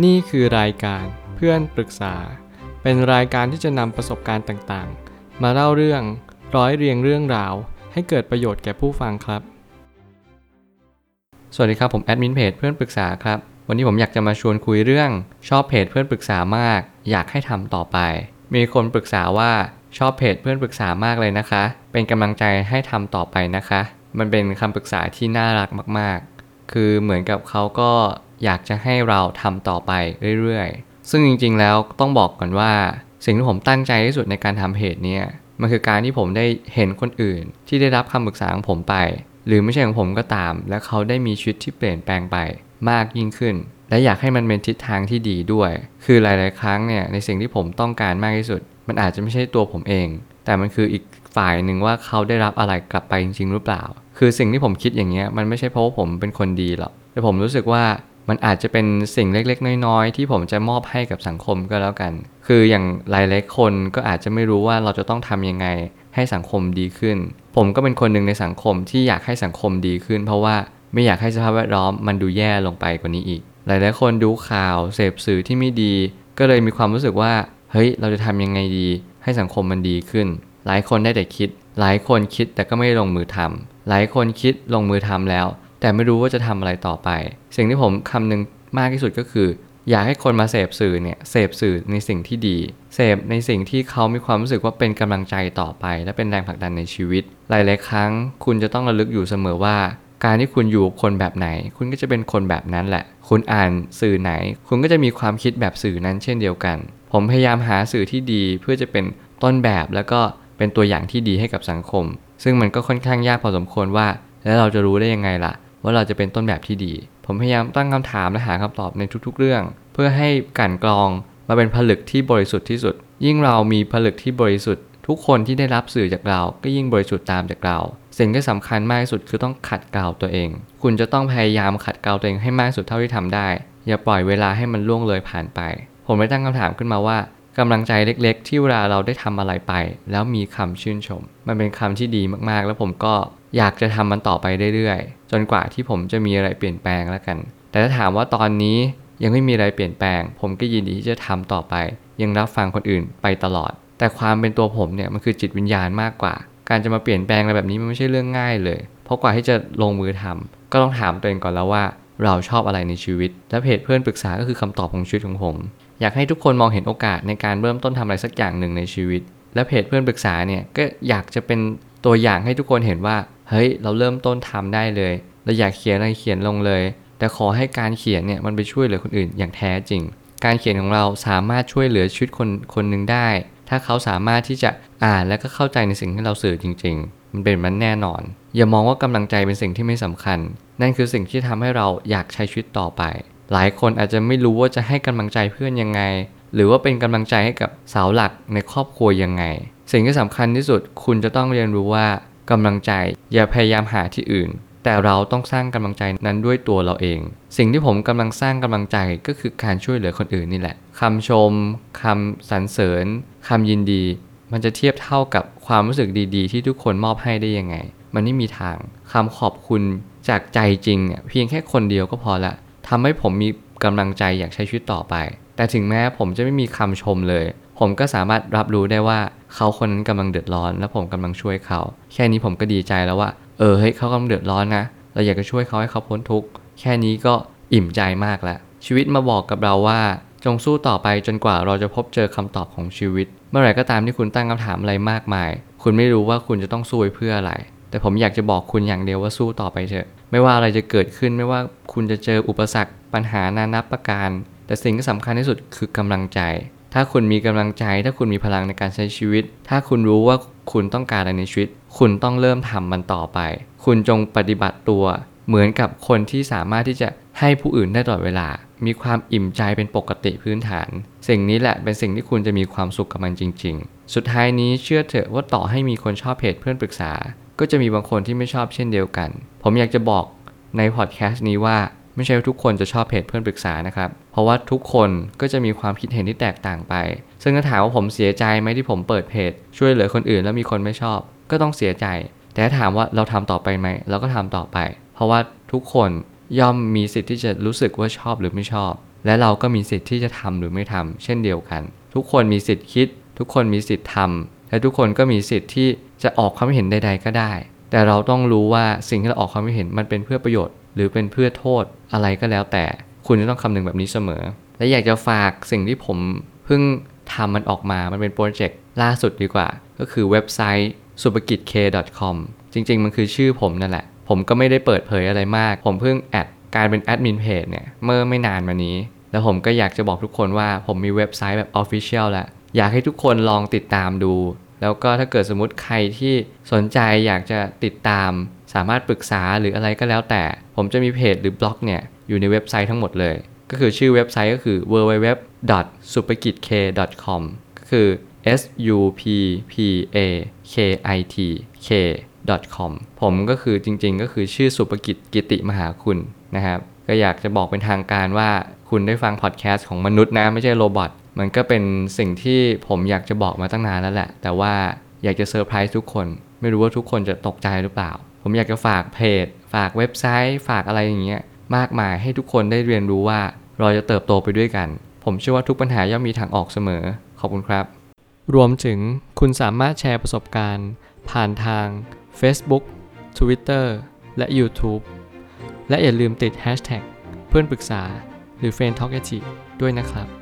นี่คือรายการเพื่อนปรึกษา เป็นรายการที่จะนำประสบการณ์ต่างๆ มาเล่าเรื่องร้อยเรียงเรื่องราว ให้เกิดประโยชน์แก่ผู้ฟังครับ สวัสดีครับผมแอดมินเพจเพื่อนปรึกษาครับ วันนี้ผมอยากจะมาชวนคุยเรื่อง ชอบเพจเพื่อนปรึกษามาก อยากให้ทำต่อไป มีคนปรึกษาว่าชอบเพจเพื่อนปรึกษามากเลยนะคะ เป็นกำลังใจให้ทำต่อไปนะคะ มันเป็นคำปรึกษาที่น่ารักมาก ๆ คือเหมือนกับเขาก็ อยากจะให้เราทำต่อไปเรื่อยๆ ซึ่งจริงๆแล้วต้องบอกก่อนว่า สิ่งที่ผมตั้งใจที่สุดในการทำเพจเนี้ยมันคือการที่ผมได้เห็นคนอื่น ที่ได้รับคำปรึกษาของผมไป หรือไม่ใช่ของผมก็ตาม และเขาได้มีชีวิตที่เปลี่ยนแปลงไปมากยิ่งขึ้น และอยากให้มันเป็นทิศทางที่ดีด้วย คือหลาย ๆ ครั้งเนี่ยในสิ่งที่ผมต้องการมากที่สุด มันอาจจะไม่ใช่ตัวผมเอง แต่มันคืออีกฝ่ายหนึ่งว่าเขาได้รับอะไรกลับไปจริง ๆ หรือเปล่า คือสิ่งที่ผมคิดอย่างเงี้ยมันไม่ใช่เพราะว่าผมเป็นคนดีหรอกแต่ผมรู้สึกว่า มันอาจจะเป็นสิ่งเล็กๆ น้อยๆ ที่ผมจะมอบให้กับสังคมก็แล้วกัน คืออย่างหลายๆคนก็อาจจะไม่รู้ว่าเราจะต้องทำยังไงให้สังคมดีขึ้น ผมก็เป็นคนหนึ่งในสังคมที่อยากให้สังคมดีขึ้น เพราะว่าไม่อยากให้สภาพแวดล้อมมันดูแย่ลงไปกว่านี้อีก หลายๆ คนดูข่าวเสพสื่อที่ไม่ดี ก็เลยมีความรู้สึกว่า เฮ้ย เราจะทำยังไงดี ให้สังคมมันดีขึ้น หลายคนได้แต่คิด หลายคนคิดแต่ก็ไม่ลงมือทำหลายคนคิดลงมือทำแล้ว แต่ไม่รู้ว่าจะทำอะไรต่อไป สิ่งที่ผมคำนึงมากที่สุดก็คือ อยากให้คนมาเสพสื่อเนี่ยเสพสื่อในสิ่งที่ดี เสพในสิ่งที่เขามีความรู้สึกว่าเป็นกำลังใจต่อไป และเป็นแรงผลักดันในชีวิต หลายๆครั้ง คุณจะต้องระลึกอยู่เสมอว่า การที่คุณอยู่กับคนแบบไหน คุณก็จะเป็นคนแบบนั้นแหละ คุณอ่านสื่อไหน คุณก็จะมีความคิดแบบสื่อนั้นเช่นเดียวกัน ผมพยายามหาสื่อที่ดีเพื่อจะเป็นต้นแบบแล้วก็เป็นตัวอย่างที่ดีให้กับสังคม ซึ่งมันก็ค่อนข้างยากพอสมควรว่า แล้วเราจะรู้ได้ยังไงล่ะ ว่าเราจะเป็นต้นแบบที่ดี ผมพยายามตั้งคำถามและหาคำตอบในทุกๆ เรื่อง เพื่อให้การกรองมาเป็นผลึกที่บริสุทธิ์ที่สุด ยิ่งเรามีผลึกที่บริสุทธิ์ ทุกคนที่ได้รับสื่อจากเรา ก็ยิ่งบริสุทธิ์ตามจากเรา สิ่งที่สำคัญมากที่สุดคือต้องขัดเกลาตัวเอง คุณจะต้องพยายามขัดเกลาตัวเองให้มากสุดเท่าที่ทำได้ อย่าปล่อยเวลาให้มันล่วงเลยผ่านไป ผมได้ตั้งคำถามขึ้นมาว่ากำลังใจเล็ก ๆ ที่เวลาเราได้ทำอะไรไป แล้วมีคำชื่นชม มันเป็นคำที่ดีมากๆ แล้วผมก็ อยากจะทำมันต่อไปเรื่อยๆ จนกว่าที่ผมจะมีอะไรเปลี่ยนแปลงแล้วกัน แต่ถ้าถามว่าตอนนี้ยังไม่มีอะไรเปลี่ยนแปลง ผมก็ยินดีที่จะทำต่อไป ยังรับฟังคนอื่นไปตลอด แต่ความเป็นตัวผมเนี่ยมันคือจิตวิญญาณมากกว่า การจะมาเปลี่ยนแปลงอะไรแบบนี้มันไม่ใช่เรื่องง่ายเลย เพราะกว่าที่จะลงมือทำก็ต้องถามตัวเองก่อนแล้วว่า เราชอบอะไรในชีวิต และเพจเพื่อนปรึกษาก็คือคำตอบของชีวิตของผม อยากให้ทุกคนมองเห็นโอกาสในการเริ่มต้นทำอะไรสักอย่างหนึ่งในชีวิต และเพจเพื่อนปรึกษาเนี่ยก็อยากจะเป็นตัวอย่างให้ทุกคนเห็นว่า เฮ้ย เราเริ่มต้นทำได้เลย เราอยากเขียนอะไรเขียนลงเลย แต่ขอให้การเขียนเนี่ยมันไปช่วยเหลือคนอื่นอย่างแท้จริง การเขียนของเราสามารถช่วยเหลือชีวิตคนคนหนึ่งได้ ถ้าเขาสามารถที่จะอ่านและก็เข้าใจในสิ่งที่เราสื่อจริง ๆ มันเป็นมันแน่นอน อย่ามองว่ากำลังใจเป็นสิ่งที่ไม่สำคัญ นั่นคือสิ่งที่ทำให้เราอยากใช้ชีวิตต่อไป หลายคนอาจจะไม่รู้ว่าจะให้กำลังใจเพื่อนยังไง หรือว่าเป็นกำลังใจให้กับเสาหลักในครอบครัวยังไง สิ่งที่สำคัญที่สุดคุณจะต้องเรียนรู้ว่า กำลังใจ อย่าพยายามหาที่อื่น แต่เราต้องสร้างกำลังใจนั้นด้วยตัวเราเอง สิ่งที่ผมกำลังสร้างกำลังใจก็คือการช่วยเหลือคนอื่นนี่แหละคำชมคำสรรเสริญคำยินดี มันจะเทียบเท่ากับความรู้สึกดีๆ ที่ทุกคนมอบให้ได้ยังไง มันไม่มีทางคำขอบคุณจากใจจริงเนี่ยเพียงแค่คนเดียวก็พอละทำให้ผมมีกำลังใจอยากใช้ชีวิตต่อไป แต่ถึงแม้ผมจะไม่มีคำชมเลย ผมก็สามารถรับรู้ได้ว่าเขาคนนั้นกำลังเดือดร้อน และผมกำลังช่วยเขา แค่นี้ผมก็ดีใจแล้วว่า เออเฮ้ยเขากำลังเดือดร้อนนะเราอยากจะช่วยเขาให้เขาพ้นทุกข์แค่นี้ก็อิ่มใจมากแล้ว ชีวิตมาบอกกับเราว่า จงสู้ต่อไปจนกว่าเราจะพบเจอคำตอบของชีวิต เมื่อไหร่ก็ตามที่คุณตั้งคำถามอะไรมากมาย คุณไม่รู้ว่าคุณจะต้องสู้เพื่ออะไร แต่ผมอยากจะบอกคุณอย่างเดียวว่าสู้ต่อไปเถอะ ไม่ว่าอะไรจะเกิดขึ้นไม่ว่าคุณจะเจออุปสรรคปัญหานานับประการ แต่สิ่งที่สำคัญที่สุดคือกำลังใจ ถ้าคุณมีกำลังใจ ถ้าคุณมีพลังในการใช้ชีวิต ถ้าคุณรู้ว่าคุณต้องการอะไรในชีวิต คุณต้องเริ่มทำมันต่อไป คุณจงปฏิบัติตัวเหมือนกับคนที่สามารถที่จะให้ผู้อื่นได้ตลอดเวลา มีความอิ่มใจเป็นปกติพื้นฐาน สิ่งนี้แหละเป็นสิ่งที่คุณจะมีความสุขกับมันจริง ๆ สุดท้ายนี้เชื่อเถอะว่าต่อให้มีคนชอบเพจเพื่อนปรึกษา ก็จะมีบางคนที่ไม่ชอบเช่นเดียวกัน ผมอยากจะบอกในพอดแคสต์นี้ว่า ไม่ใช่ทุกคนจะชอบเพจเพื่อนปรึกษานะครับ เพราะว่าทุกคนก็จะมีความคิดเห็นที่แตกต่างไป ซึ่งถ้าถามว่าผมเสียใจไหมที่ผมเปิดเพจ ช่วยเหลือคนอื่นแล้วมีคนไม่ชอบ ก็ต้องเสียใจ แต่ถ้าถามว่าเราทำต่อไปไหมเราก็ทำต่อไป เพราะว่าทุกคนย่อมมีสิทธิ์ที่จะรู้สึกว่าชอบหรือไม่ชอบ และเราก็มีสิทธิ์ที่จะทำหรือไม่ทำเช่นเดียวกัน ทุกคนมีสิทธิ์คิด ทุกคนมีสิทธิ์ทำและทุกคนก็มีสิทธิ์ที่จะออกความเห็นใด ๆ ก็ได้ แต่เราต้องรู้ว่าสิ่งที่เราออกความเห็นมันเป็นเพื่อประโยชน์ หรือเป็นเพื่อโทษอะไรก็แล้วแต่ คุณจะต้องคำนึงแบบนี้เสมอ และอยากจะฝากสิ่งที่ผมเพิ่งทำมันออกมา มันเป็นโปรเจกต์ล่าสุดดีกว่า ก็คือเว็บไซต์ s u p a k i t k com จริง ๆ มันคือชื่อผมนั่นแหละ ผมก็ไม่ได้เปิดเผยอะไรมาก ผมเพิ่งแอดการเป็นแอดมินเพจเนี่ย เมื่อไม่นานมานี้ แล้วผมก็อยากจะบอกทุกคนว่าผมมีเว็บไซต์แบบ Official แล้ว อยากให้ทุกคนลองติดตามดู แล้วก็ถ้าเกิดสมมติใครที่สนใจอยากจะติดตาม สามารถปรึกษาหรืออะไรก็แล้วแต่ ผมจะมีเพจหรือบล็อกเนี่ยอยู่ในเว็บไซต์ทั้งหมดเลย ก็คือชื่อเว็บไซต์ก็คือ www s u p a k i t k com ก็คือ s u p p a k i t k com ผมก็คือจริงๆ ก็คือชื่อสุภกิจกิติมหาคุณนะครับ ก็อยากจะบอกเป็นทางการว่าคุณได้ฟังพอดแคสต์ของมนุษย์นะ ไม่ใช่ robot มันก็เป็นสิ่งที่ผมอยากจะบอกมาตั้งนานแล้วแหละ แต่ว่าอยากจะเซอร์ไพรส์ทุกคน ไม่รู้ว่าทุกคนจะตกใจหรือเปล่า ผมอยากจะฝากเพจ ฝากเว็บไซต์ ฝากอะไรอย่างเงี้ยมากมายให้ทุกคนได้เรียนรู้ว่าเราจะเติบโตไปด้วยกัน ผมเชื่อว่าทุกปัญหาย่อมมีทางออกเสมอ ขอบคุณครับ รวมถึงคุณสามารถแชร์ประสบการณ์ ผ่านทาง Facebook Twitter และ YouTube และอย่าลืมติด Hashtag เพื่อนปรึกษาหรือ f r ร e n d t a l k ด้วยนะครับ